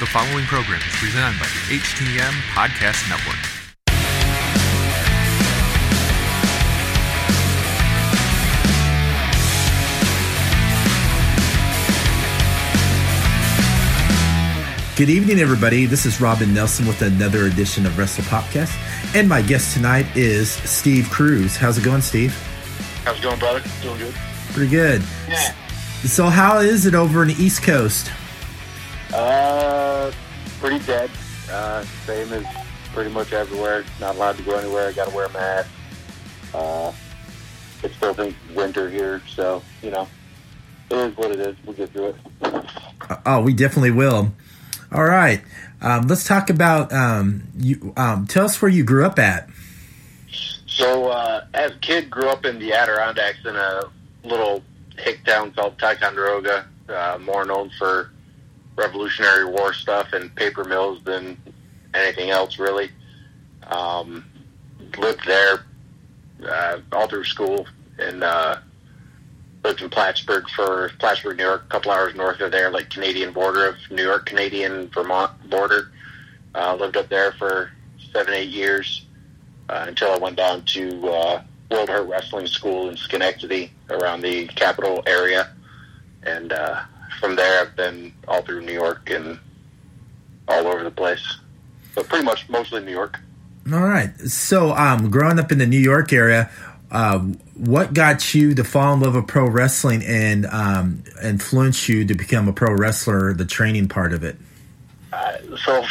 The following program is presented by the HTM Podcast Network. Good evening, everybody. This is Robin Nelson with another edition of Wrestle Popcast. And my guest tonight is Steve Cruz. How's it going, Steve? How's it going, brother? Doing good. Pretty good. Yeah. So, how is it over in the East Coast? Uh, pretty dead. Uh, same as pretty much everywhere. Not allowed to go anywhere. I got to wear a mask. Uh, it's still winter here, so you know, it is what it is. We'll get through it. Uh, Oh, we definitely will. All right. Um, let's talk about um, you. Um, tell us where you grew up at. So, uh, as a kid, grew up in the Adirondacks in a little hick town called Ticonderoga, uh, more known for Revolutionary War stuff and paper mills than anything else, really. Um, lived there uh, all through school and uh, lived in Plattsburgh for Plattsburgh, New York, a couple hours north of there, like Canadian border of New York, Canadian Vermont border. Uh, lived up there for seven, eight years uh, until I went down to uh, World Hurt Wrestling School in Schenectady, around the capital area, and uh, from there I've been all through New York and all over the place, but pretty much mostly New York. All right. So, um, growing up in the New York area, uh, what got you to fall in love with pro wrestling and um, influence you to become a pro wrestler? The training part of it. Uh, so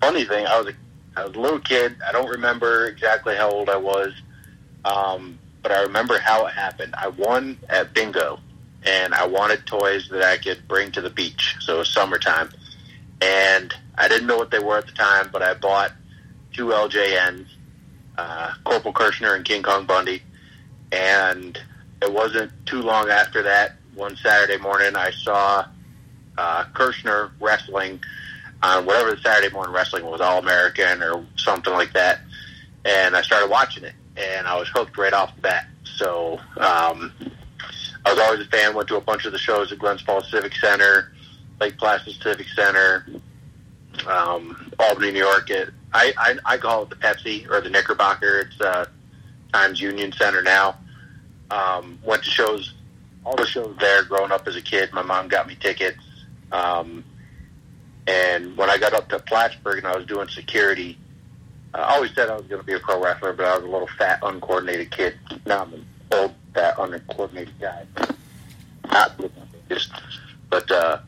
funny thing, I was a, I was a little kid. I don't remember exactly how old I was, um, but I remember how it happened. I won at bingo, and I wanted toys that I could bring to the beach. So it was summertime, and I didn't know what they were at the time, but I bought two LJNs, uh, Corporal Kirchner and King Kong Bundy, and it wasn't too long after that. One Saturday morning, I saw uh, Kirchner wrestling on whatever the Saturday morning wrestling was, All American or something like that. And I started watching it, and I was hooked right off the bat. So um, I was always a fan. Went to a bunch of the shows at Glens Falls Civic Center, Lake Placid Civic Center, um, Albany, New York. It, I, I I call it the Pepsi or the Knickerbocker. It's uh, Times Union Center now. Um, went to shows, all the shows there. Growing up as a kid, my mom got me tickets. Um, and when I got up to Plattsburgh and I was doing security, I always said I was going to be a pro wrestler, but I was a little fat, uncoordinated kid. Now I'm an old, fat, uncoordinated guy. Not just, but uh,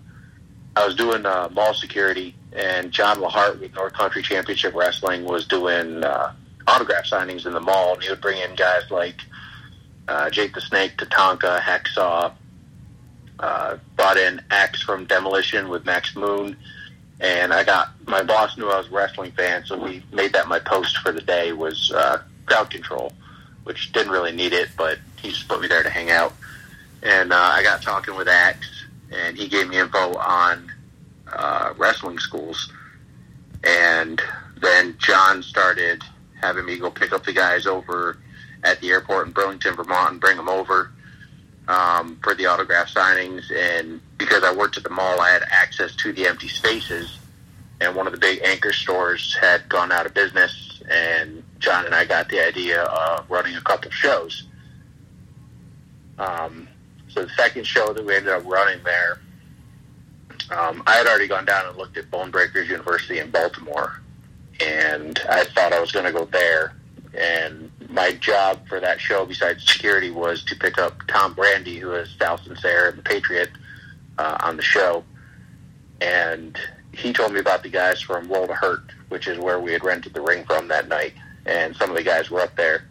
I was doing uh, mall security, and John Lahart with North Country Championship Wrestling was doing uh, autograph signings in the mall, and he would bring in guys like uh, Jake the Snake, Tatanka, Hacksaw. Uh, brought in Axe from Demolition with Max Moon and I got my boss knew I was a wrestling fan, so we made that my post for the day was uh, crowd control, which didn't really need it, but he just put me there to hang out. And uh, I got talking with Axe, and he gave me info on uh, wrestling schools, and then John started having me go pick up the guys over at the airport in Burlington, Vermont, and bring them over um, for the autograph signings. And because I worked at the mall, I had access to the empty spaces. And one of the big anchor stores had gone out of business. And John and I got the idea of running a couple shows. Um, so the second show that we ended up running there, um, I had already gone down and looked at Bone Breakers University in Baltimore. And I thought I was going to go there. And my job for that show, besides security, was to pick up Tom Brandi, who is Sal Sincere and the Patriot, uh, on the show. And he told me about the guys from World of Hurt, which is where we had rented the ring from that night. And some of the guys were up there.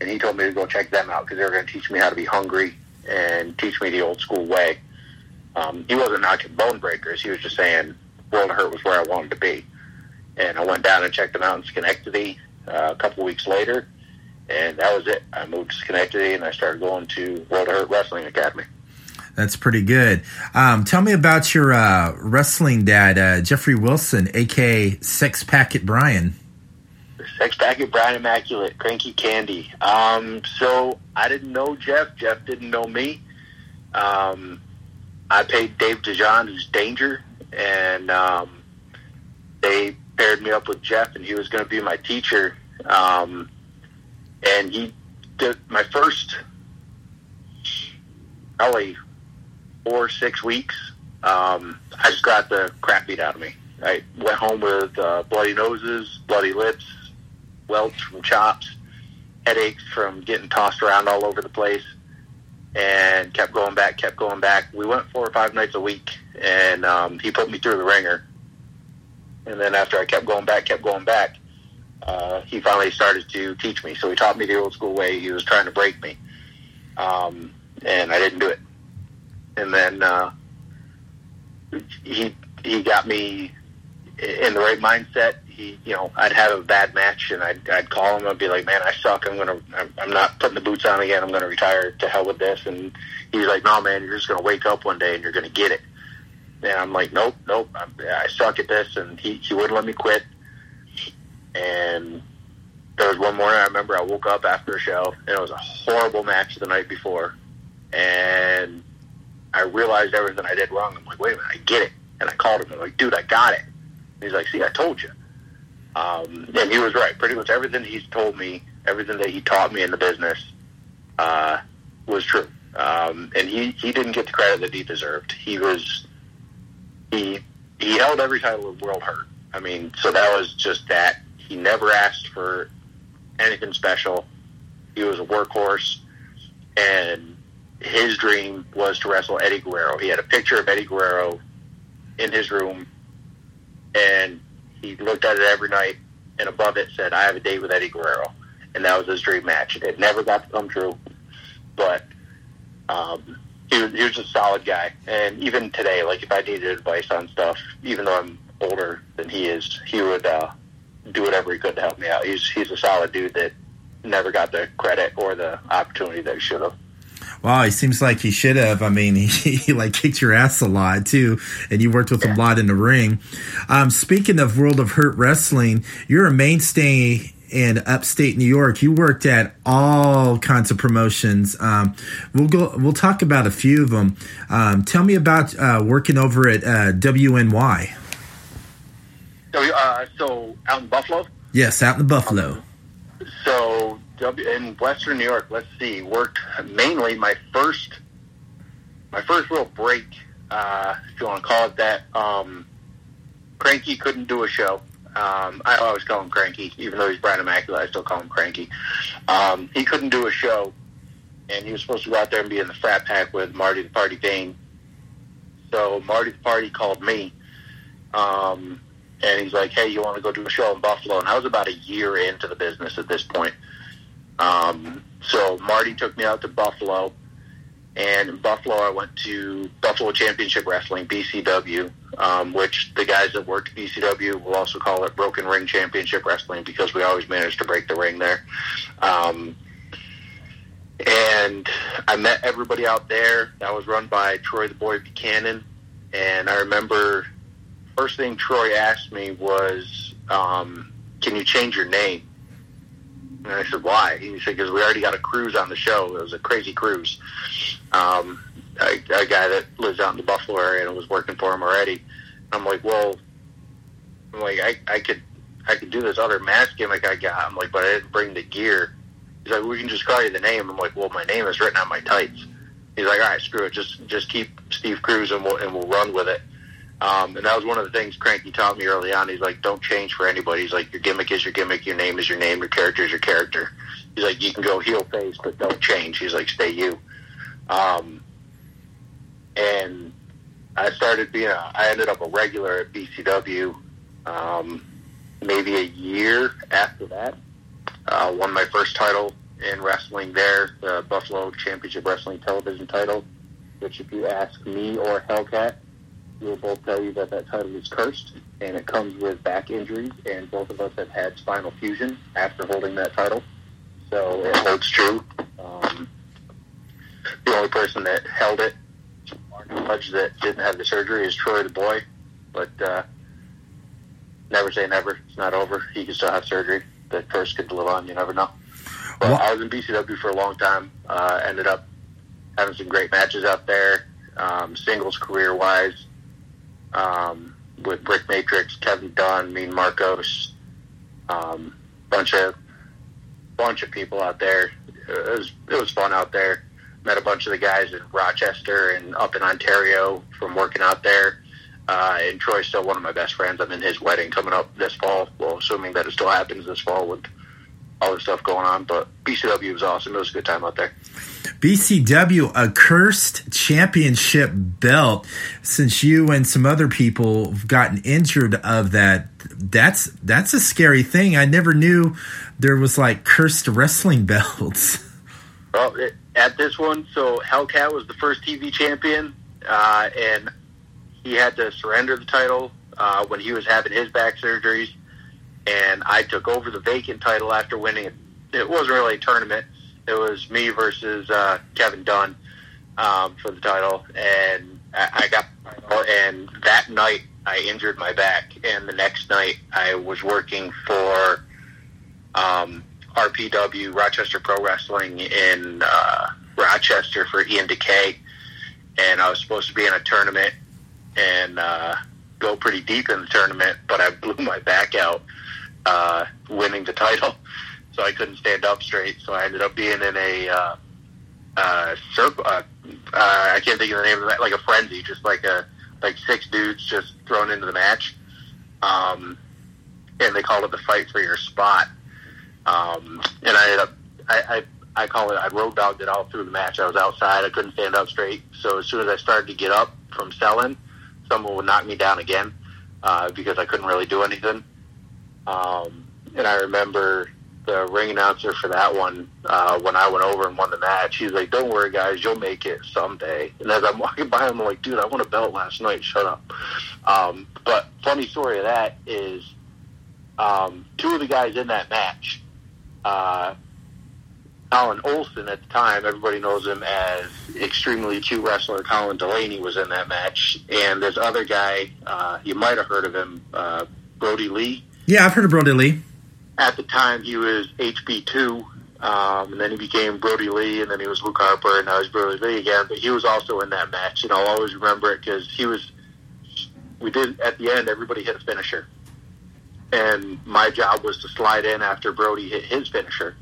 And he told me to go check them out because they were going to teach me how to be hungry and teach me the old school way. Um, he wasn't knocking bone breakers. He was just saying World of Hurt was where I wanted to be. And I went down and checked them out in Schenectady uh, a couple weeks later and that was it. I moved to Schenectady and I started going to World of Hurt Wrestling Academy. That's pretty good. Um, tell me about your uh, wrestling dad, uh, Jeffrey Wilson, aka Sex Packet Brian. Sex Packet Brian Immaculate, Cranky Candy. Um, so I didn't know Jeff. Jeff didn't know me. Um, I paid Dave DeJohn, who's Danger, and um, they paired me up with Jeff, and he was going to be my teacher. Um, and he did my first probably four six weeks. Um, I just got the crap beat out of me. I went home with uh, bloody noses, bloody lips, welts from chops, headaches from getting tossed around all over the place, and kept going back, kept going back. We went four or five nights a week, and um, he put me through the ringer. And then after I kept going back, kept going back, uh, he finally started to teach me. So he taught me the old school way. He was trying to break me, um, and I didn't do it. And then uh, he he got me in the right mindset. He, you know, I'd have a bad match, and I'd I'd call him. I'd be like, "Man, I suck. I'm gonna. I'm, I'm not putting the boots on again. I'm gonna retire. To hell with this." And he's like, "No, man, you're just gonna wake up one day and you're gonna get it." And I'm like, "Nope, nope. I'm, I suck at this." And he he wouldn't let me quit. And there was one morning I remember I woke up after a show, and it was a horrible match the night before, and I realized everything I did wrong. I'm like, "Wait a minute, I get it." And I called him. I'm like, "Dude, I got it." He's like, "See, I told you." Um, and he was right. Pretty much everything he's told me, everything that he taught me in the business, uh, was true. Um, and he, he didn't get the credit that he deserved. He was he he held every title of World Hurt. I mean, so that was just that. He never asked for anything special. He was a workhorse, and his dream was to wrestle Eddie Guerrero. He had a picture of Eddie Guerrero in his room, and he looked at it every night, and above it said, "I have a date with Eddie Guerrero," and that was his dream match. It never got to come true, but um, he, was, he was a solid guy. And even today, like if I needed advice on stuff, even though I'm older than he is, he would uh, do whatever he could to help me out. He's he's a solid dude that never got the credit or the opportunity that he should have. Wow, he seems like he should have. I mean, he, he like kicked your ass a lot too, and you worked with him a lot in the ring. Um, speaking of World of Hurt Wrestling, you're a mainstay in upstate New York. You worked at all kinds of promotions. Um, we'll go. We'll talk about a few of them. Um, tell me about uh, working over at uh, WNY. So, uh, so out in Buffalo. Yes, out in Buffalo. So W in Western New York. Let's see. Worked mainly my first my first real break, uh, if you want to call it that. Um, Cranky couldn't do a show. Um, I always call him Cranky, even though he's Brian Immaculate. I still call him Cranky. Um, he couldn't do a show, and he was supposed to go out there and be in the frat pack with Marty the Party Vane. So Marty the Party called me, um, and he's like, "Hey, you want to go do a show in Buffalo?" And I was about a year into the business at this point. Um, so Marty took me out to Buffalo, and in Buffalo I went to Buffalo Championship Wrestling (BCW), um, which the guys that worked BCW will also call it Broken Ring Championship Wrestling because we always managed to break the ring there. Um, and I met everybody out there. That was run by Troy the Boy Buchanan, and I remember first thing Troy asked me was, um, "Can you change your name?" And I said, "Why?" He said, "Because we already got a cruise on the show. It was a crazy cruise. Um, a, guy that lives out in the Buffalo area and was working for him already." I'm like, "Well, I'm like I, I could I could do this other mask gimmick I got." I'm like, "But I didn't bring the gear." He's like, "We can just call you the name." I'm like, "Well, my name is written on my tights." He's like, "All right, screw it. Just just keep Steve Cruz and we'll and we'll run with it." Um, and that was one of the things Cranky taught me early on. He's like, don't change for anybody. He's like, your gimmick is your gimmick, your name is your name, your character is your character. He's like, you can go heel face, but don't change. He's like, stay you. Um, and I started being, a, I ended up a regular at BCW um, maybe a year after that. Uh, won my first title in wrestling there, the Buffalo Championship Wrestling television title, which if you ask me or Hellcat, will both tell you that that title is cursed, and it comes with back injuries, and both of us have had spinal fusion after holding that title. So it holds true. Um, the only person that held it, much that didn't have the surgery, is Troy the boy. But uh, never say never. It's not over. He can still have surgery. The curse could live on. You never know. But What- I was in BCW for a long time. Uh, ended up having some great matches out there, um, singles career wise um, with Rick Matrix, Kevin Dunn, me and Marcos, um, bunch of bunch of people out there. It was it was fun out there. Met a bunch of the guys in Rochester and up in Ontario from working out there. Uh, and Troy's still one of my best friends. I'm in his wedding coming up this fall. Well, assuming that it still happens this fall with all the stuff going on. But BCW was awesome. It was a good time out there. BCW, a cursed championship belt. Since you and some other people have gotten injured of that, that's that's a scary thing. I never knew there was like cursed wrestling belts. Well, at this one, so Hellcat was the first TV champion, uh, and he had to surrender the title uh, when he was having his back surgeries, and I took over the vacant title after winning it. It wasn't really a tournament. It was me versus uh, Kevin Dunn um, for the title, and I, I got and that night I injured my back, and the next night I was working for um, RPW Rochester Pro Wrestling in uh, Rochester for Ian Decay, and I was supposed to be in a tournament and uh, go pretty deep in the tournament, but I blew my back out uh, winning the title, so I couldn't stand up straight. So I ended up being in a uh, uh, circle. Uh, uh, I can't think of the name of it, like a frenzy, just like a like six dudes just thrown into the match, um, and they called it the fight for your spot. Um, and I ended up, I, I, I call it, I road dogged it all through the match. I was outside, I couldn't stand up straight. So as soon as I started to get up from selling, someone would knock me down again uh, because I couldn't really do anything. Um, and I remember the ring announcer for that one uh, when I went over and won the match. He's like, "Don't worry, guys, you'll make it someday." And as I'm walking by him, I'm like, "Dude, I won a belt last night. Shut up." Um, but funny story of that is um, two of the guys in that match. Uh, Colin Olsen at the time, everybody knows him as extremely cute wrestler. Colin Delaney was in that match, and this other guy, uh, you might have heard of him, uh, Brodie Lee. Yeah, I've heard of Brodie Lee. At the time, he was HB2, um, and then he became Brodie Lee, and then he was Luke Harper, and now he's Brodie Lee again. But he was also in that match, and I'll always remember it because he was. We did at the end. Everybody hit a finisher, and my job was to slide in after Brodie hit his finisher,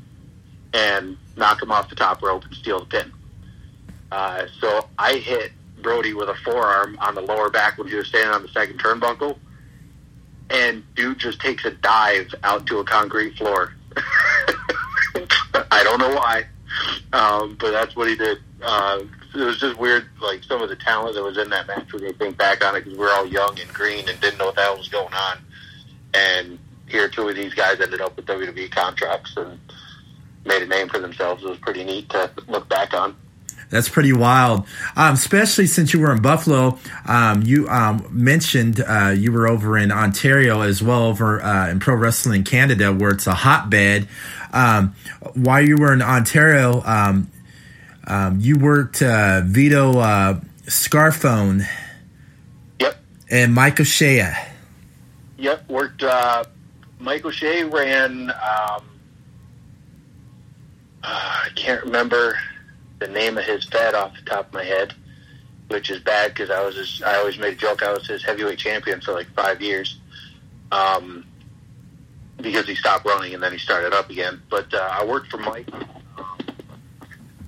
and knock him off the top rope and steal the pin. Uh, so I hit Brodie with a forearm on the lower back when he was standing on the second turnbuckle, and dude just takes a dive out to a concrete floor. I don't know why, um, but that's what he did. Uh, it was just weird, like some of the talent that was in that match when you think back on it, because we are all young and green and didn't know what the hell was going on. And here, two of these guys ended up with WWE contracts and made a name for themselves. It was pretty neat to look back on. That's pretty wild, um, especially since you were in Buffalo. Um, you um, mentioned uh, you were over in Ontario as well, over uh, in Pro Wrestling Canada, where it's a hotbed. Um, while you were in Ontario, um, um, you worked uh, Vito uh, Scarfone. Yep. And Mike O'Shea. Yep, worked. Uh, Mike O'Shea ran. Um, uh, I can't remember the name of his fed off the top of my head, which is bad because I was his, I always made a joke I was his heavyweight champion for like five years, um, because he stopped running and then he started up again. But uh, I worked for Mike,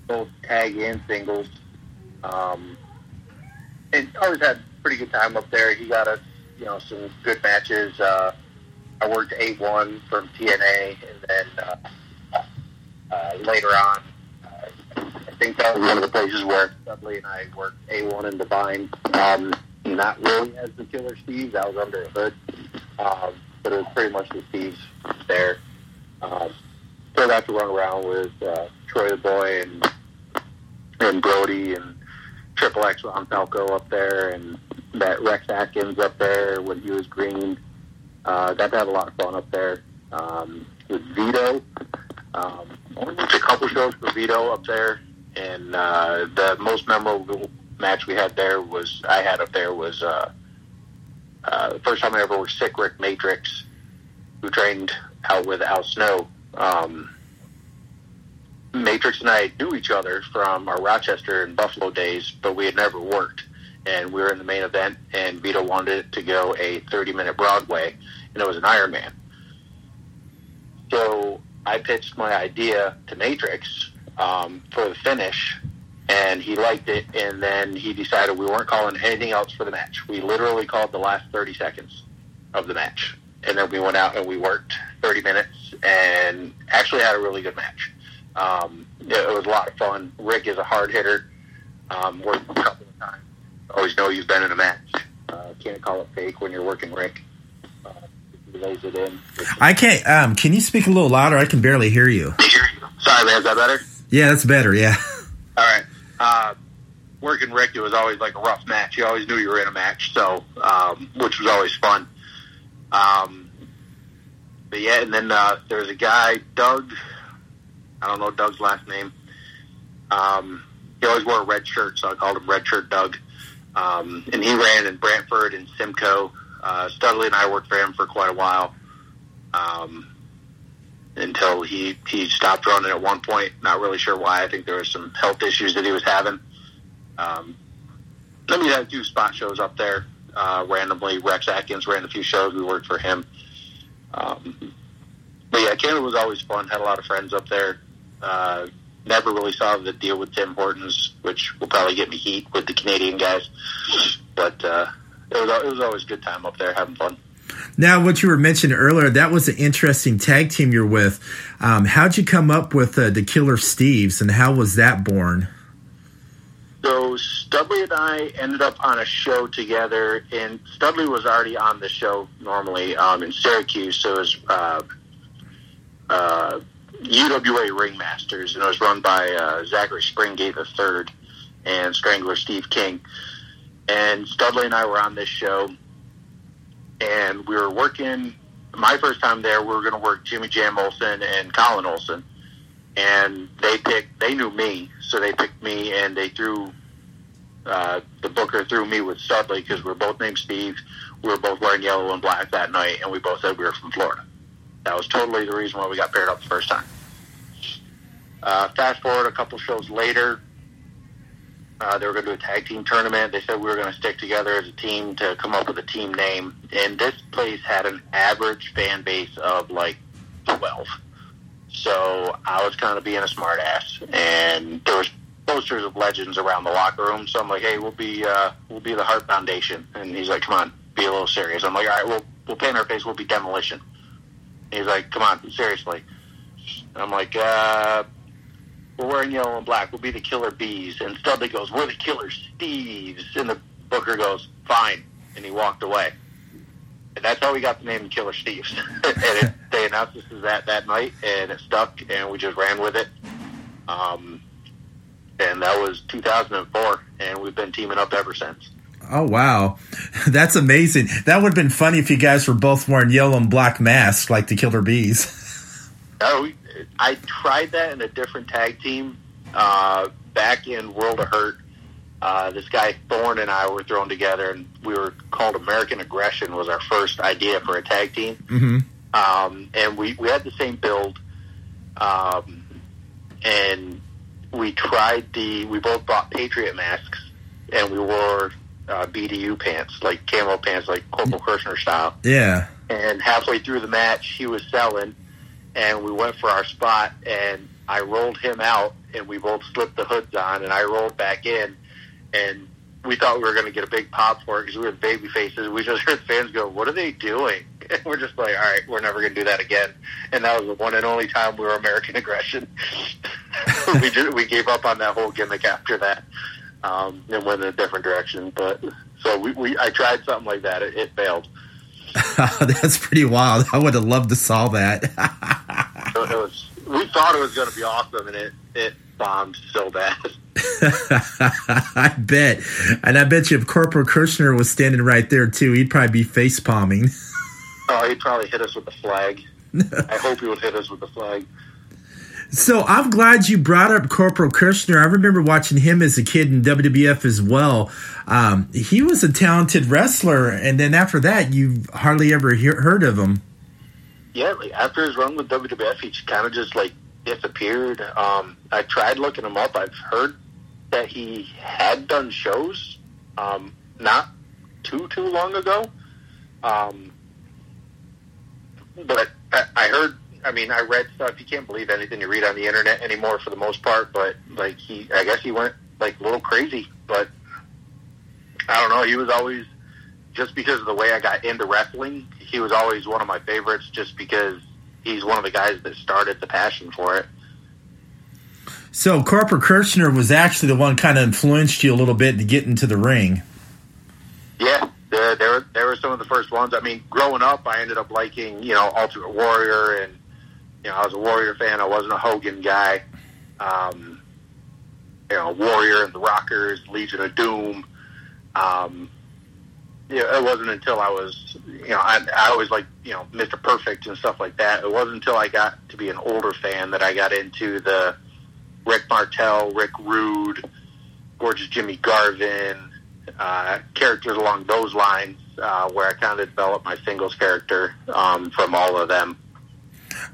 both tag and singles, um, and always had a pretty good time up there. He got us, you know, some good matches. Uh, I worked A1 from TNA, and then uh, uh, later on, think that was one of the places where Studley and I worked A1 and Divine. Um, not really as the Killer Steve, that was under the hood, um, but it was pretty much the Steves there. Um, so I got to run around with uh, Troy the Boy and and Brodie and Triple X Ron Falco up there, and that Rex Atkins up there when he was green. Uh, got to have a lot of fun up there um, with Vito. Um, only a couple shows for Vito up there, and uh, the most memorable match we had there was I had up there was uh, uh, the first time I ever worked Sick Rick Matrix, who trained out with Al Snow. Um, Matrix and I knew each other from our Rochester and Buffalo days, but we had never worked. and we were in the main event, and Vito wanted to go a 30 minute Broadway, and it was an Ironman. So I pitched my idea to Matrix um, for the finish, and he liked it. And then he decided we weren't calling anything else for the match. We literally called the last 30 seconds of the match, and then we went out and we worked 30 minutes, and actually had a really good match. Um, it was a lot of fun. Rick is a hard hitter. Um, worked a couple of times. Always know you've been in a match. Uh, can't call it fake when you're working Rick. Uh, he lays it in. I can't. Um, can you speak a little louder? I can barely hear you. Sorry, man. Is that better? Yeah, that's better. Yeah. All right. Uh, working Rick, it was always like a rough match. You always knew you were in a match, so um, which was always fun. Um, but yeah, and then uh, there's a guy, Doug. I don't know Doug's last name. Um, he always wore a red shirt, so I called him Red Shirt Doug. Um, and he ran in Brantford and Simcoe. Uh, Studley and I worked for him for quite a while. Um, until he he stopped running at one point. Not really sure why. I think there was some health issues that he was having. Um, then we had a few spot shows up there uh, randomly. Rex Atkins ran a few shows. We worked for him. Um, but yeah, Canada was always fun. Had a lot of friends up there. Uh, never really saw the deal with Tim Hortons, which will probably get me heat with the Canadian guys. But uh, it was it was always a good time up there, having fun. Now, what you were mentioning earlier, that was an interesting tag team you're with. Um, how'd you come up with uh, the Killer Steves, and how was that born? So Studley and I ended up on a show together, and Studley was already on the show normally um, in Syracuse. So it was uh, uh, UWA Ringmasters, and it was run by uh, Zachary Springate III and Strangler Steve King. And Studley and I were on this show, and we were working. My first time there, we were going to work Jimmy Jam Olsen and Colin Olsen, and they picked. They knew me, so they picked me, and they threw. Uh, the booker threw me with Studley because we were both named Steve. We were both wearing yellow and black that night, and we both said we were from Florida. That was totally the reason why we got paired up the first time. Uh, fast forward a couple shows later, uh, they were going to do a tag team tournament. They said we were going to stick together as a team to come up with a team name. And this place had an average fan base of like 12. So I was kind of being a smartass, and there was posters of legends around the locker room. So I'm like, hey, we'll be uh, we'll be the Heart Foundation, and he's like, come on, be a little serious. I'm like, all right, we'll we'll paint our face. We'll be Demolition. He's like, come on, seriously. And I'm like, uh, we're wearing yellow and black. We'll be the Killer Bees. And Studley goes, we're the Killer Steves. And the Booker goes, fine. And he walked away. And that's how we got the name Killer Steves. and it, they announced this as that that night, and it stuck, and we just ran with it. Um, and that was 2004, and we've been teaming up ever since. Oh wow, that's amazing. That would have been funny if you guys were both wearing yellow and black masks like the Killer Bees. Oh, we, I tried that in a different tag team uh, back in World of Hurt. Uh, this guy Thorne and I were thrown together, and we were called American Aggression. Was our first idea for a tag team, mm-hmm. um, and we we had the same build, um, and we tried the. We both bought Patriot masks, and we wore uh, BDU pants, like camo pants, like Corporal Kirchner style. Yeah. And halfway through the match, he was selling, and we went for our spot, and I rolled him out, and we both slipped the hoods on, and I rolled back in, and we thought we were going to get a big pop for it because we were baby faces. We just heard fans go, "What are they doing?" And we're just like, "All right, we're never going to do that again." And that was the one and only time we were American aggression. we just we gave up on that whole gimmick after that, um, and went in a different direction. But so we, we I tried something like that. It, it failed. That's pretty wild. I would have loved to saw that. It was. We thought it was going to be awesome, and it it bombed so bad. I bet. And I bet you if Corporal Kirchner was standing right there too, he'd probably be face palming. Oh, he'd probably hit us with the flag. I hope he would hit us with the flag. So I'm glad you brought up Corporal Kirchner. I remember watching him as a kid in WWF as well. Um, he was a talented wrestler, and then after that, you hardly ever hear, heard of him. Yeah, like after his run with WWF, he kind of just like disappeared. Um, I tried looking him up. I've heard that he had done shows um, not too too long ago. Um, but I, I heard. I mean, I read stuff. You can't believe anything you read on the internet anymore, for the most part. But like he, I guess he went like a little crazy. But I don't know. He was always just because of the way I got into wrestling. He was always one of my favorites, just because he's one of the guys that started the passion for it. So Corporal Kirchner was actually the one kind of influenced you a little bit to get into the ring. Yeah, they were they were some of the first ones. I mean, growing up, I ended up liking you know Ultimate Warrior, and you know I was a Warrior fan. I wasn't a Hogan guy. Um, you know, Warrior and the Rockers, Legion of Doom. Um, yeah, it wasn't until I was, you know, I, I always like, you know, Mr. Perfect and stuff like that. It wasn't until I got to be an older fan that I got into the Rick Martel, Rick Rude, Gorgeous Jimmy Garvin, uh, characters along those lines, uh, where I kind of developed my singles character um, from all of them.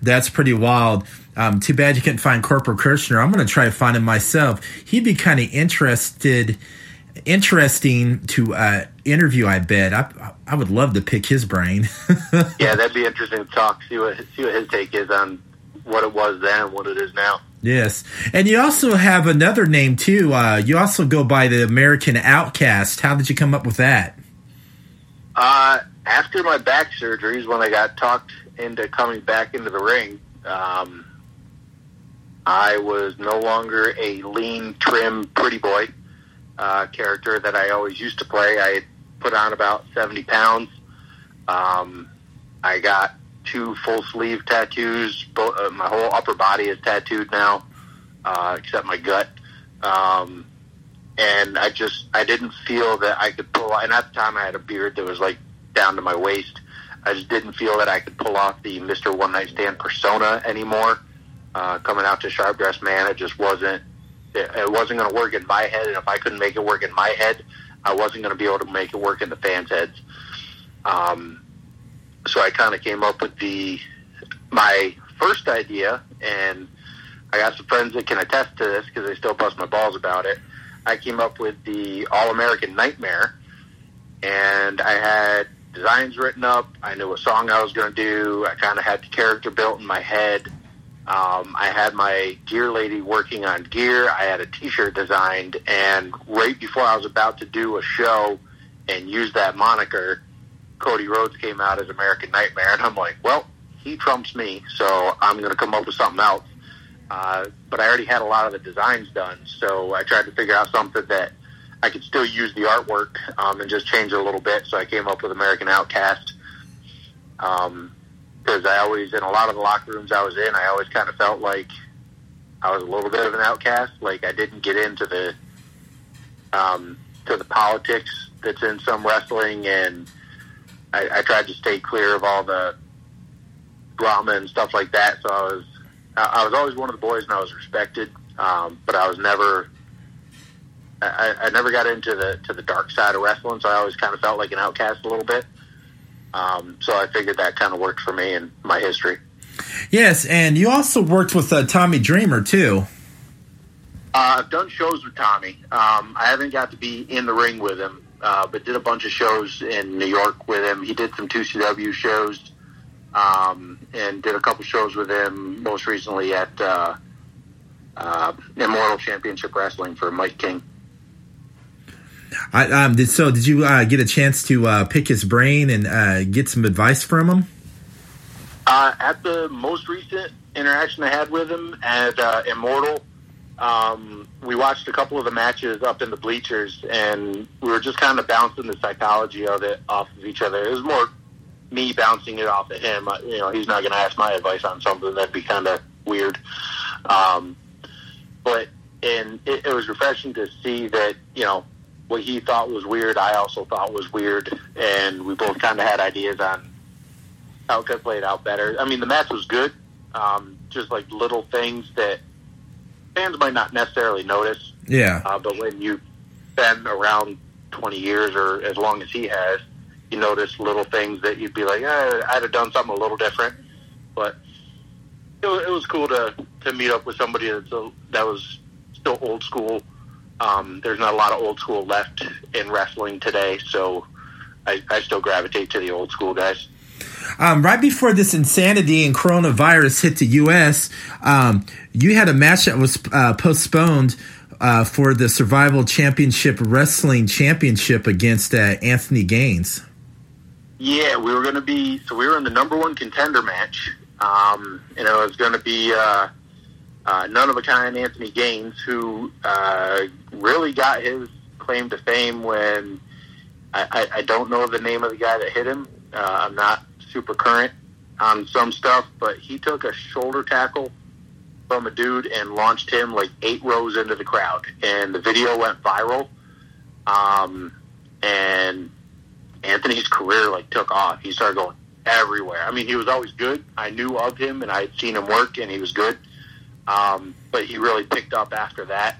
That's pretty wild. Um, too bad you couldn't find Corporal Kirchner. I'm going to try to find him myself. He'd be kind of interested, interesting to uh, interview. I bet. I, I would love to pick his brain. yeah, that'd be interesting to talk. See what see what his take is on what it was then and what it is now. Yes, and you also have another name too. Uh, you also go by the American Outcast. How did you come up with that? Uh, after my back surgeries, when I got talked into coming back into the ring, um, I was no longer a lean, trim, pretty boy uh, character that I always used to play. I had put on about seventy pounds. Um, I got two full sleeve tattoos. Both, uh, my whole upper body is tattooed now, uh, except my gut. Um, and I just I didn't feel that I could pull. And at the time, I had a beard that was like down to my waist. I just didn't feel that I could pull off the Mister One Night Stand persona anymore. Uh, coming out to Sharp Dress Man, it just wasn't. It, it wasn't going to work in my head, and if I couldn't make it work in my head, I wasn't going to be able to make it work in the fans' heads. Um, so I kind of came up with the my first idea, and I got some friends that can attest to this because they still bust my balls about it. I came up with the All American Nightmare, and I had designs written up. I knew what song I was going to do. I kind of had the character built in my head. Um, I had my gear lady working on gear. I had a T-shirt designed, and right before I was about to do a show and use that moniker, Cody Rhodes came out as American Nightmare, and I'm like, well, he trumps me, so I'm going to come up with something else. Uh, but I already had a lot of the designs done, so I tried to figure out something that I could still use the artwork um, and just change it a little bit. So I came up with American Outcast. Um, because I always, in a lot of the locker rooms I was in, I always kind of felt like I was a little bit of an outcast. Like I didn't get into the um, to the politics that's in some wrestling, and I, I tried to stay clear of all the drama and stuff like that. So I was I was always one of the boys, and I was respected, um, but I was never. I, I never got into the to the dark side of wrestling, so I always kind of felt like an outcast a little bit. Um, so I figured that kind of worked for me and my history. Yes, and you also worked with uh, Tommy Dreamer too. Uh, I've done shows with Tommy. Um, I haven't got to be in the ring with him, uh, but did a bunch of shows in New York with him. He did some 2CW shows um, and did a couple shows with him, most recently at uh, uh, Immortal Championship Wrestling for Mike King. I, um, did, so, did you uh, get a chance to uh, pick his brain and uh, get some advice from him? Uh, at the most recent interaction I had with him at uh, Immortal, um, we watched a couple of the matches up in the bleachers, and we were just kind of bouncing the psychology of it off of each other. It was more me bouncing it off of him. You know, he's not going to ask my advice on something that'd be kind of weird. Um, but and it, it was refreshing to see that you know what he thought was weird, I also thought was weird, and we both kind of had ideas on how it could play it out better. I mean, the match was good, um, just like little things that fans might not necessarily notice. Yeah. Uh, but when you've been around 20 years or as long as he has, you notice little things that you'd be like, eh, I'd have done something a little different. But it was, it was cool to, to meet up with somebody that's a, that was still old school Um, there's not a lot of old school left in wrestling today, so I, I still gravitate to the old school guys. Um, right before this insanity and coronavirus hit the U.S., um, you had a match that was uh, postponed uh, for the Survival Championship Wrestling Championship against uh, Anthony Gaines. Yeah, we were going to be so we were in the number one contender match, um, and it was going to be uh, uh, none of a kind Anthony Gaines, who uh, really got his claim to fame when I, I, I don't know the name of the guy that hit him. Uh, I'm not super current on some stuff, but he took a shoulder tackle from a dude and launched him like eight rows into the crowd, and the video went viral. Um, and Anthony's career like took off. He started going everywhere. I mean, he was always good. I knew of him and I had seen him work, and he was good. Um, but he really picked up after that.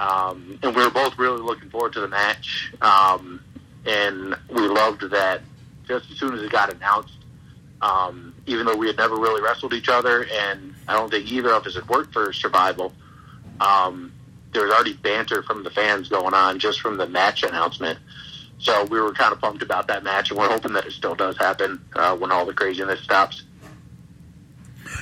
Um, and we were both really looking forward to the match. Um, and we loved that just as soon as it got announced, um, even though we had never really wrestled each other, and I don't think either of us had worked for Survival, um, there was already banter from the fans going on just from the match announcement. So we were kind of pumped about that match, and we're hoping that it still does happen uh, when all the craziness stops.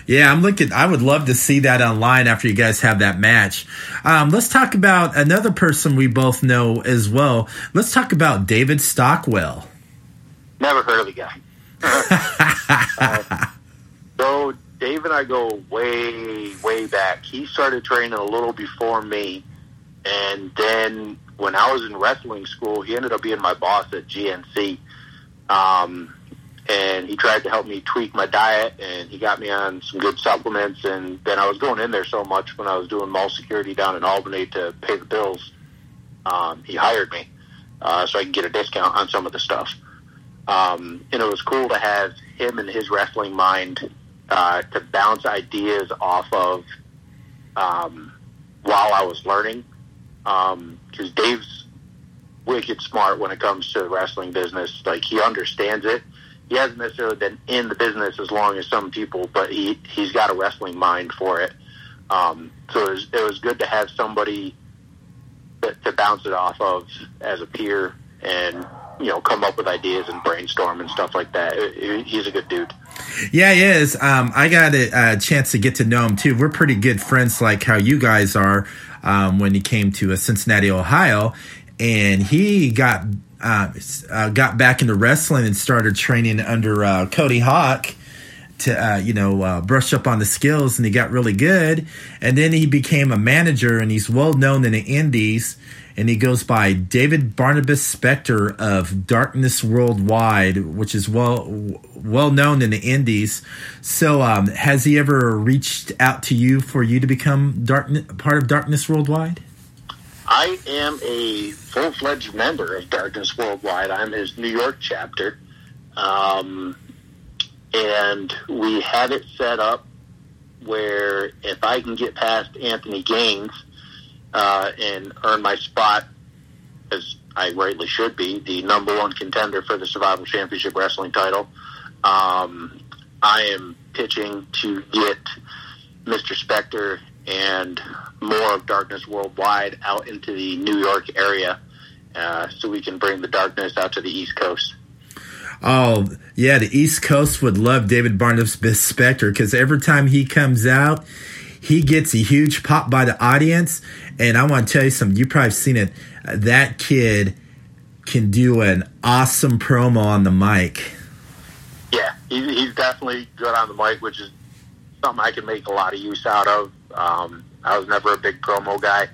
Yeah, I'm looking. I would love to see that online after you guys have that match. Um, let's talk about another person we both know as well. Let's talk about David Stockwell. Never heard of the guy. uh, so Dave and I go way, way back. He started training a little before me, and then when I was in wrestling school, he ended up being my boss at GNC. Um, and he tried to help me tweak my diet and he got me on some good supplements and then I was going in there so much when I was doing mall security down in Albany to pay the bills um, he hired me uh, so I could get a discount on some of the stuff. Um, and it was cool to have him and his wrestling mind uh, to bounce ideas off of um, while I was learning because um, Dave's wicked smart when it comes to the wrestling business. Like he understands it he hasn't necessarily been in the business as long as some people, but he he's got a wrestling mind for it. Um, so it was, it was good to have somebody to, to bounce it off of as a peer and you know come up with ideas and brainstorm and stuff like that. He's a good dude. Yeah, he is. Um, I got a, a, chance to get to know him too. We're pretty good friends, like how you guys are. Um, when he came to uh, Cincinnati, Ohio, and he got uh, uh, got back into wrestling and started training under uh, Cody Hawk to uh, you know uh, brush up on the skills, and he got really good. And then he became a manager, and he's well known in the Indies. And he goes by David Barnabas Spector of Darkness Worldwide, which is well well known in the Indies. So, um, has he ever reached out to you for you to become dark, part of Darkness Worldwide? I am a full fledged member of Darkness Worldwide. I'm his New York chapter. Um, and we have it set up where if I can get past Anthony Gaines uh, and earn my spot, as I rightly should be, the number one contender for the Survival Championship Wrestling title, um, I am pitching to get Mr. Specter and more of Darkness Worldwide out into the New York area uh, so we can bring the darkness out to the East Coast. Oh, yeah, the East Coast would love David Barnabas Spector because every time he comes out, he gets a huge pop by the audience. And I want to tell you something, you probably seen it. That kid can do an awesome promo on the mic. Yeah, he's definitely good on the mic, which is something I can make a lot of use out of. Um, I was never a big promo guy,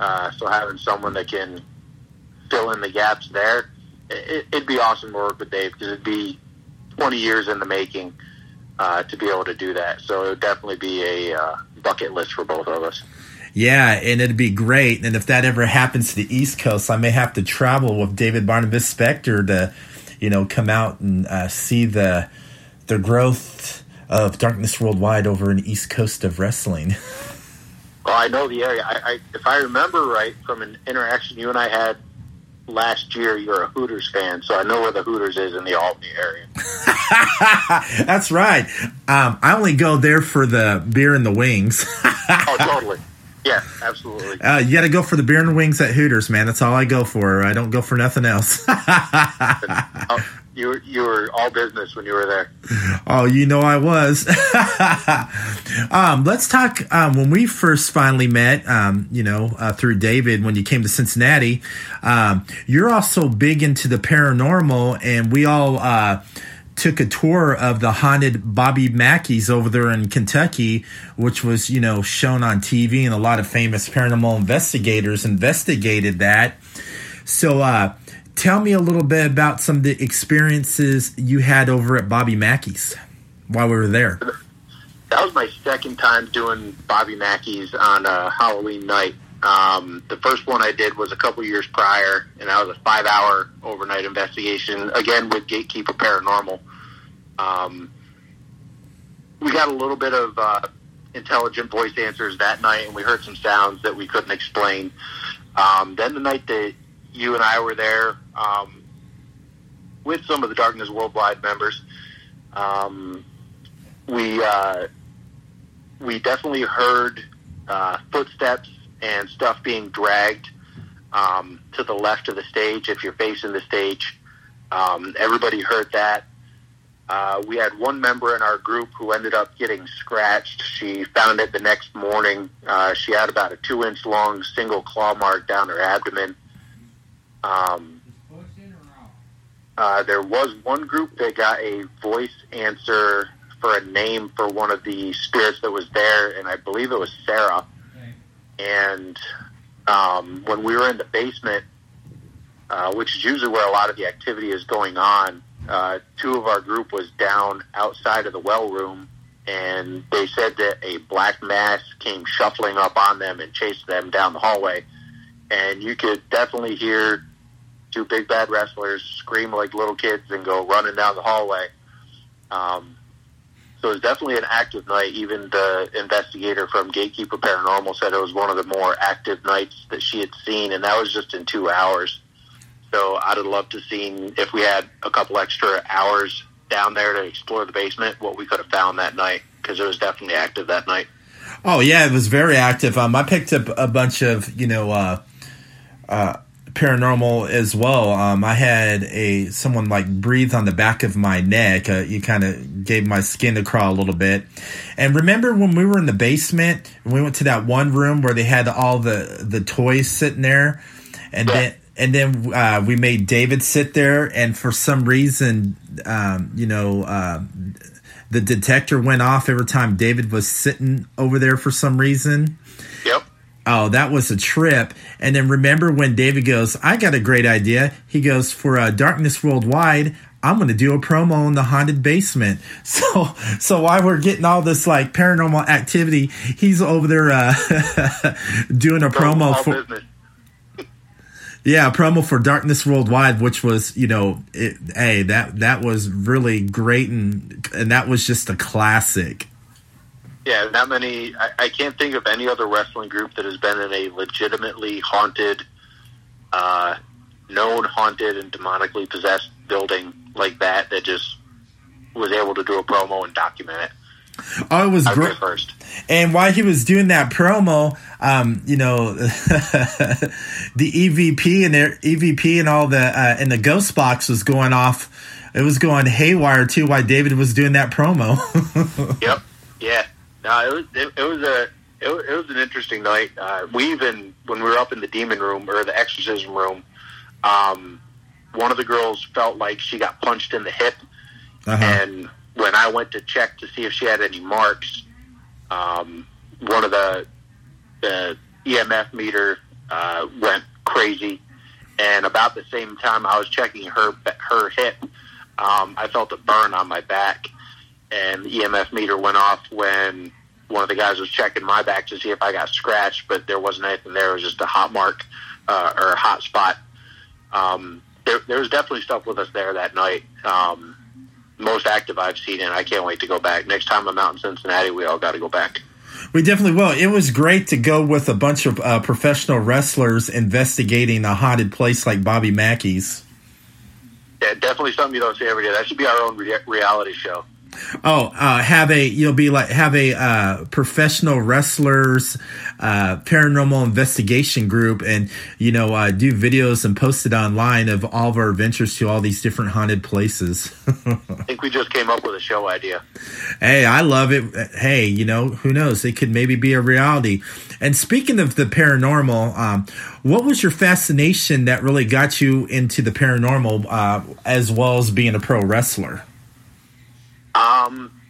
uh, so having someone that can fill in the gaps there, it, would be awesome to work with Dave because it'd be 20 years in the making uh, to be able to do that. So it would definitely be a uh, bucket list for both of us. Yeah, and it'd be great. And if that ever happens to the East Coast, I may have to travel with David Barnabas Spector to, you know, come out and uh, see the the growth of Darkness Worldwide over in East Coast of wrestling. Well, I know the area. I, I, if I remember right from an interaction you and I had last year, you're a Hooters fan, so I know where the Hooters is in the Albany area. That's right. Um, I only go there for the beer and the wings. oh, totally. Yeah, absolutely. Uh, you got to go for the beer and wings at Hooters, man. That's all I go for. I don't go for nothing else. you were you were all business when you were there. Oh, you know I was. um, let's talk. Um, when we first finally met, um, you know, uh, through David, when you came to Cincinnati, um, you're also big into the paranormal, and we all. Uh, took a tour of the haunted Bobby Mackey's over there in Kentucky, which was, you know, shown on TV and a lot of famous paranormal investigators investigated that. So, uh, tell me a little bit about some of the experiences you had over at Bobby Mackey's while we were there. That was my second time doing Bobby Mackey's on a Halloween night. Um, the first one I did was a couple years prior, and that was a five-hour overnight investigation, again with Gatekeeper Paranormal. Um, we got a little bit of uh, intelligent voice answers that night, and we heard some sounds that we couldn't explain. Um, then the night that you and I were there um, with some of the Darkness Worldwide members, um, we uh, we definitely heard uh, footsteps and stuff being dragged um, to the left of the stage if you're facing the stage. Um, everybody heard that. Uh, we had one member in our group who ended up getting scratched. She found it the next morning. Uh, she had about a two inch long single claw mark down her abdomen. Um, uh, there was one group that got a voice answer for a name for one of the spirits that was there, and I believe it was Sarah. And um, when we were in the basement, uh, which is usually where a lot of the activity is going on, uh, two of our group was down outside of the well room, and they said that a black mass came shuffling up on them and chased them down the hallway. And you could definitely hear two big bad wrestlers scream like little kids and go running down the hallway. Um, so it was definitely an active night. Even the investigator from Gatekeeper Paranormal said it was one of the more active nights that she had seen, and that was just in two hours. So I'd have loved to seen if we had a couple extra hours down there to explore the basement, what we could have found that night because it was definitely active that night. Oh yeah, it was very active. Um, I picked up a bunch of you know uh, uh, paranormal as well. Um, I had a someone like breathe on the back of my neck. Uh, you kind of gave my skin to crawl a little bit. And remember when we were in the basement, we went to that one room where they had all the the toys sitting there, and then and then uh, we made David sit there, and for some reason, um, you know. Uh, the detector went off every time David was sitting over there for some reason. Oh, that was a trip. And then remember when David goes, I got a great idea. He goes, for uh, Darkness Worldwide, I'm going to do a promo in the haunted basement. So, so while we're getting all this like paranormal activity, he's over there uh, doing a promo for. Business. Yeah, promo for Darkness Worldwide, which was, you know, it, hey, that that was really great, and and that was just a classic. Yeah, that many. I, I can't think of any other wrestling group that has been in a legitimately haunted, uh, known haunted and demonically possessed building like that that just was able to do a promo and document it. Oh, it was great. First. And while he was doing that promo, um, you know, the EVP and their EVP and all the uh, and the ghost box was going off. It was going haywire too. While David was doing that promo. yep. Yeah. No, it was it, it was a it, it, was an interesting night. Uh, we even when we were up in the demon room or the exorcism room, um, one of the girls felt like she got punched in the hip, uh-huh. and when I went to check to see if she had any marks, um, one of the the EMF meter uh, went crazy, and about the same time I was checking her her hip, um, I felt a burn on my back and the EMF meter went off when one of the guys was checking my back to see if I got scratched, but there wasn't anything there. It was just a hot mark uh, or a hot spot. Um, there, there was definitely stuff with us there that night. Um, most active I've seen and I can't wait to go back. Next time I'm out in Cincinnati, we all got to go back. We definitely will. It was great to go with a bunch of uh, professional wrestlers investigating a haunted place like Bobby Mackey's. Yeah, definitely something you don't see every day. That should be our own re- reality show. Oh, uh, have a you'll be like have a uh, professional wrestlers uh, paranormal investigation group, and you know uh, do videos and post it online of all of our adventures to all these different haunted places. I think we just came up with a show idea. Hey, I love it. Hey, you know who knows? It could maybe be a reality. And speaking of the paranormal, um, what was your fascination that really got you into the paranormal, uh, as well as being a pro wrestler? Um,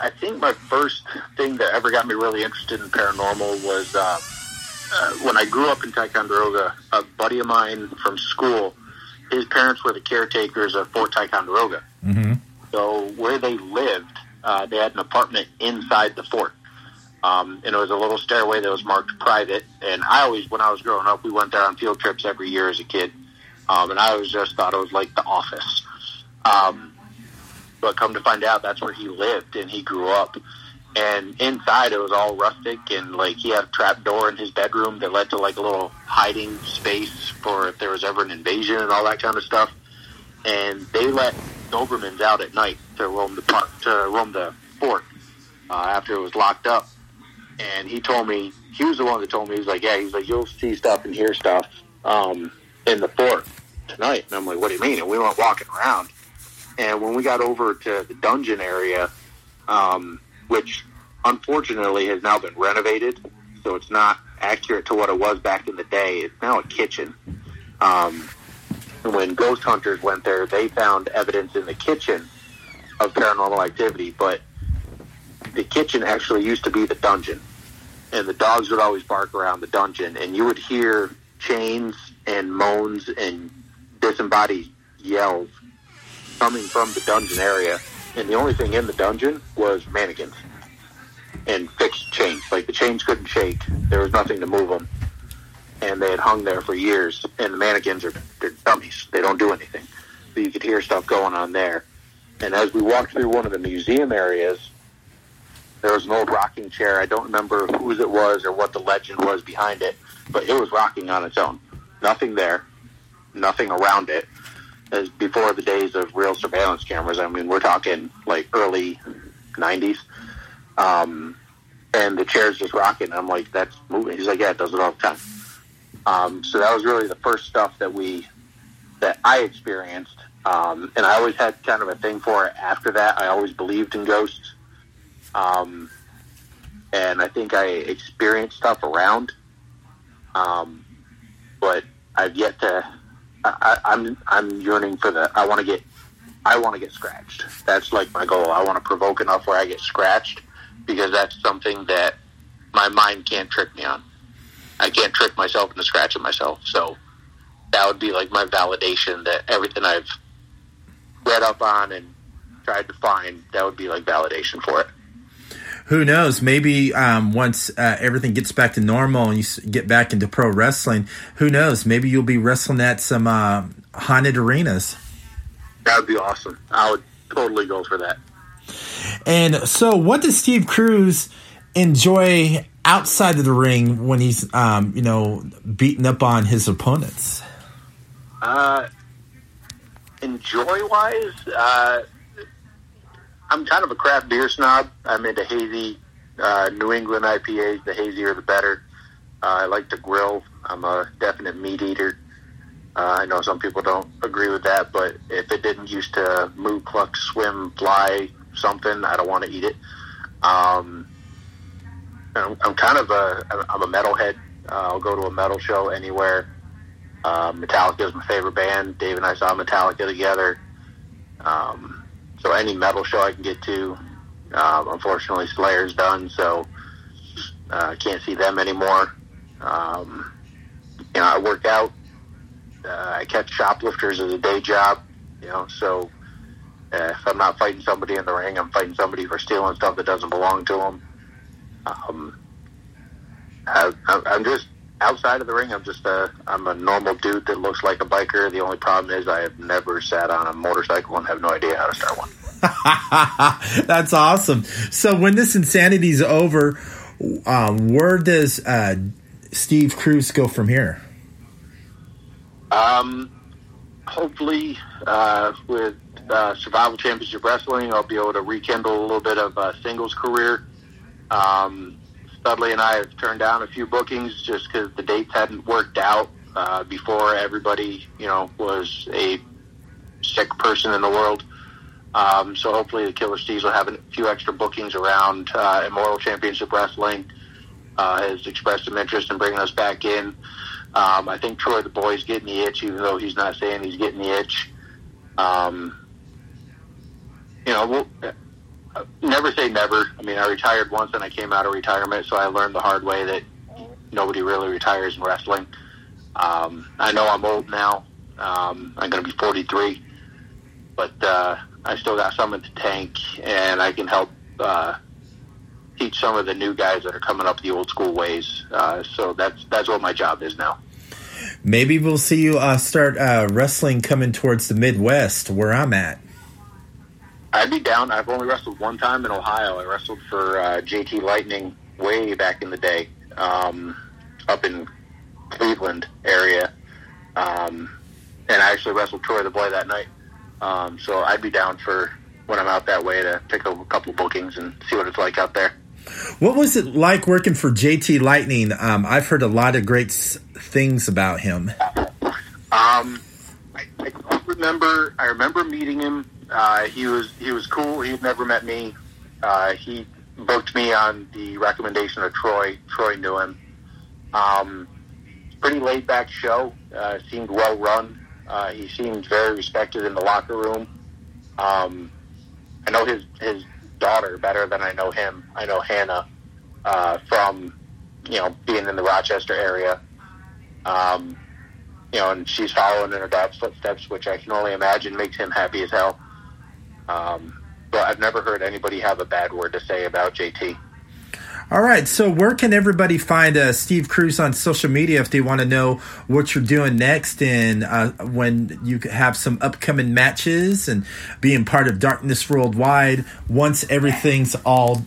I think my first thing that ever got me really interested in paranormal was uh, uh, when I grew up in Ticonderoga. A buddy of mine from school, his parents were the caretakers of Fort Ticonderoga. Mm-hmm. So where they lived, uh, they had an apartment inside the fort. Um, and it was a little stairway that was marked private. And I always, when I was growing up, we went there on field trips every year as a kid. Um, and I always just thought it was like the office. Um, but come to find out, that's where he lived and he grew up. And inside, it was all rustic, and like he had a trap door in his bedroom that led to like a little hiding space for if there was ever an invasion and all that kind of stuff. And they let Dobermans out at night to roam the park, to roam the fort uh, after it was locked up. And he told me he was the one that told me he was like, yeah, he's like you'll see stuff and hear stuff um, in the fort tonight. And I'm like, what do you mean? And we went walking around. And when we got over to the dungeon area, um, which unfortunately has now been renovated, so it's not accurate to what it was back in the day. It's now a kitchen. Um, when ghost hunters went there, they found evidence in the kitchen of paranormal activity, but the kitchen actually used to be the dungeon. And the dogs would always bark around the dungeon, and you would hear chains and moans and disembodied yells coming from the dungeon area, and the only thing in the dungeon was mannequins and fixed chains. Like the chains couldn't shake; there was nothing to move them, and they had hung there for years. And the mannequins are they're dummies; they don't do anything. But you could hear stuff going on there. And as we walked through one of the museum areas, there was an old rocking chair. I don't remember whose it was or what the legend was behind it, but it was rocking on its own. Nothing there, nothing around it as before the days of real surveillance cameras. I mean, we're talking like early '90s, um, and the chair's just rocking. I'm like, that's moving. He's like, yeah, it does it all the time. Um, so that was really the first stuff that we that I experienced, um, and I always had kind of a thing for it. After that, I always believed in ghosts, um, and I think I experienced stuff around, um, but I've yet to I, I'm I'm yearning for the. I want to get. I want to get scratched. That's like my goal. I want to provoke enough where I get scratched because that's something that my mind can't trick me on. I can't trick myself into scratching myself. So that would be like my validation that everything I've read up on and tried to find, that would be like validation for it. Who knows? Maybe um, once uh, everything gets back to normal and you get back into pro wrestling, who knows? Maybe you'll be wrestling at some uh, haunted arenas. That would be awesome. I would totally go for that. And so, what does Steve Kruz enjoy outside of the ring when he's, um, you know, beating up on his opponents? Uh, enjoy wise, uh, I'm kind of a craft beer snob. I'm into hazy uh, New England IPAs. The hazier, the better. Uh, I like to grill. I'm a definite meat eater. Uh, I know some people don't agree with that, but if it didn't used to move, cluck, swim, fly, something, I don't want to eat it. Um, I'm, I'm kind of a I'm a metalhead. Uh, I'll go to a metal show anywhere. Uh, Metallica is my favorite band. Dave and I saw Metallica together. Um, so any metal show I can get to. Um, unfortunately, Slayer's done, so I uh, can't see them anymore. Um, you know, I work out. Uh, I catch shoplifters as a day job. You know, so uh, if I'm not fighting somebody in the ring, I'm fighting somebody for stealing stuff that doesn't belong to them. Um, I, I'm just outside of the ring. I'm just a I'm a normal dude that looks like a biker. The only problem is I have never sat on a motorcycle and have no idea how to start one. That's awesome. So when this insanity's over, um, where does uh, Steve Kruz go from here? Um, hopefully, uh, with uh, Survival Championship Wrestling, I'll be able to rekindle a little bit of a singles career. Um, Studley and I have turned down a few bookings just because the dates hadn't worked out uh, before everybody, you know, was a sick person in the world. Um, so hopefully the Killer Steves will have a few extra bookings around uh, Immortal Championship Wrestling. Uh, has expressed some interest in bringing us back in. Um, I think Troy the boy's getting the itch, even though he's not saying he's getting the itch. Um, you know, we'll, never say never. I mean, I retired once and I came out of retirement, so I learned the hard way that nobody really retires in wrestling. Um, I know I'm old now. Um, I'm going to be 43, but uh, I still got some in the tank, and I can help uh, teach some of the new guys that are coming up the old school ways. Uh, so that's that's what my job is now. Maybe we'll see you uh, start uh, wrestling coming towards the Midwest, where I'm at. I'd be down. I've only wrestled one time in Ohio. I wrestled for uh, JT Lightning way back in the day, um, up in Cleveland area, um, and I actually wrestled Troy the Boy that night. Um, so I'd be down for when I'm out that way to pick up a couple bookings and see what it's like out there. What was it like working for JT Lightning? Um, I've heard a lot of great s- things about him. Um, I, I remember. I remember meeting him. Uh, he was he was cool. He had never met me. Uh, he booked me on the recommendation of Troy. Troy knew him. Um, pretty laid back show. Uh, seemed well run. Uh, he seemed very respected in the locker room. Um, I know his his daughter better than I know him. I know Hannah uh, from you know being in the Rochester area. Um, you know, and she's following in her dad's footsteps, which I can only imagine makes him happy as hell. Um, but I've never heard anybody have a bad word to say about JT. All right, so where can everybody find uh, Steve Kruz on social media if they want to know what you're doing next and uh, when you have some upcoming matches and being part of Darkness Worldwide once everything's all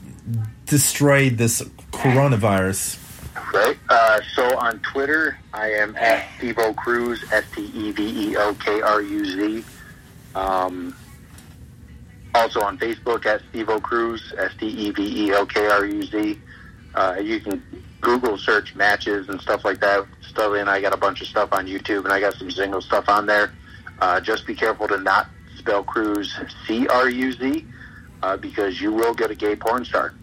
destroyed this coronavirus? Right. Uh, so on Twitter, I am at Steveo Kruz, S T E V E O K R U Z. Um, also on Facebook at Steveo Kruz, S T E V E O K R U Z. Uh, you can Google search matches and stuff like that. Studley and I got a bunch of stuff on YouTube, and I got some single stuff on there. Uh, just be careful to not spell Cruz C R U Z uh, because you will get a gay porn star.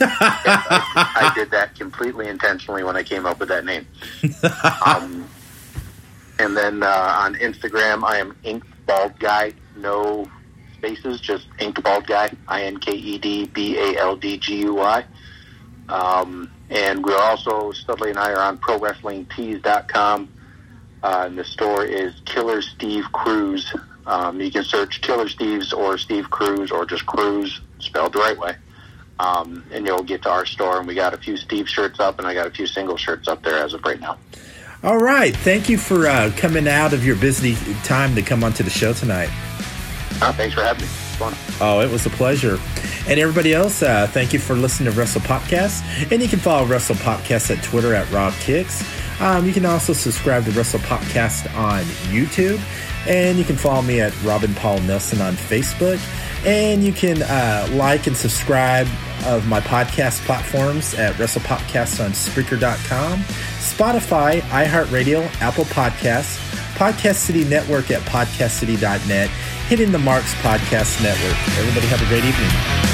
I, I did that completely intentionally when I came up with that name. Um, and then uh, on Instagram, I am Inked Bald Guy, no spaces, just Inked Bald Guy, I N K E D B A L D G U I. Um, and we're also, Studley and I are on ProWrestlingTees.com. Uh, and the store is Killer Steve Kruz. Um, you can search Killer Steve's or Steve Kruz or just Kruz, spelled the right way. Um, and you'll get to our store. And we got a few Steve shirts up, and I got a few single shirts up there as of right now. All right, thank you for uh, coming out of your busy time to come onto the show tonight. Uh, thanks for having me. Fun. Oh, it was a pleasure. And everybody else, uh, thank you for listening to Wrestle Podcast. And you can follow Wrestle Podcast at Twitter at Rob Kicks. Um, you can also subscribe to Wrestle Podcast on YouTube. And you can follow me at Robin Paul Nelson on Facebook. And you can uh, like and subscribe of my podcast platforms at WrestlePodcast on Spreaker.com, Spotify, iHeartRadio, Apple Podcasts, Podcast City Network at PodcastCity.net, hitting the Marks Podcast Network. Everybody have a great evening.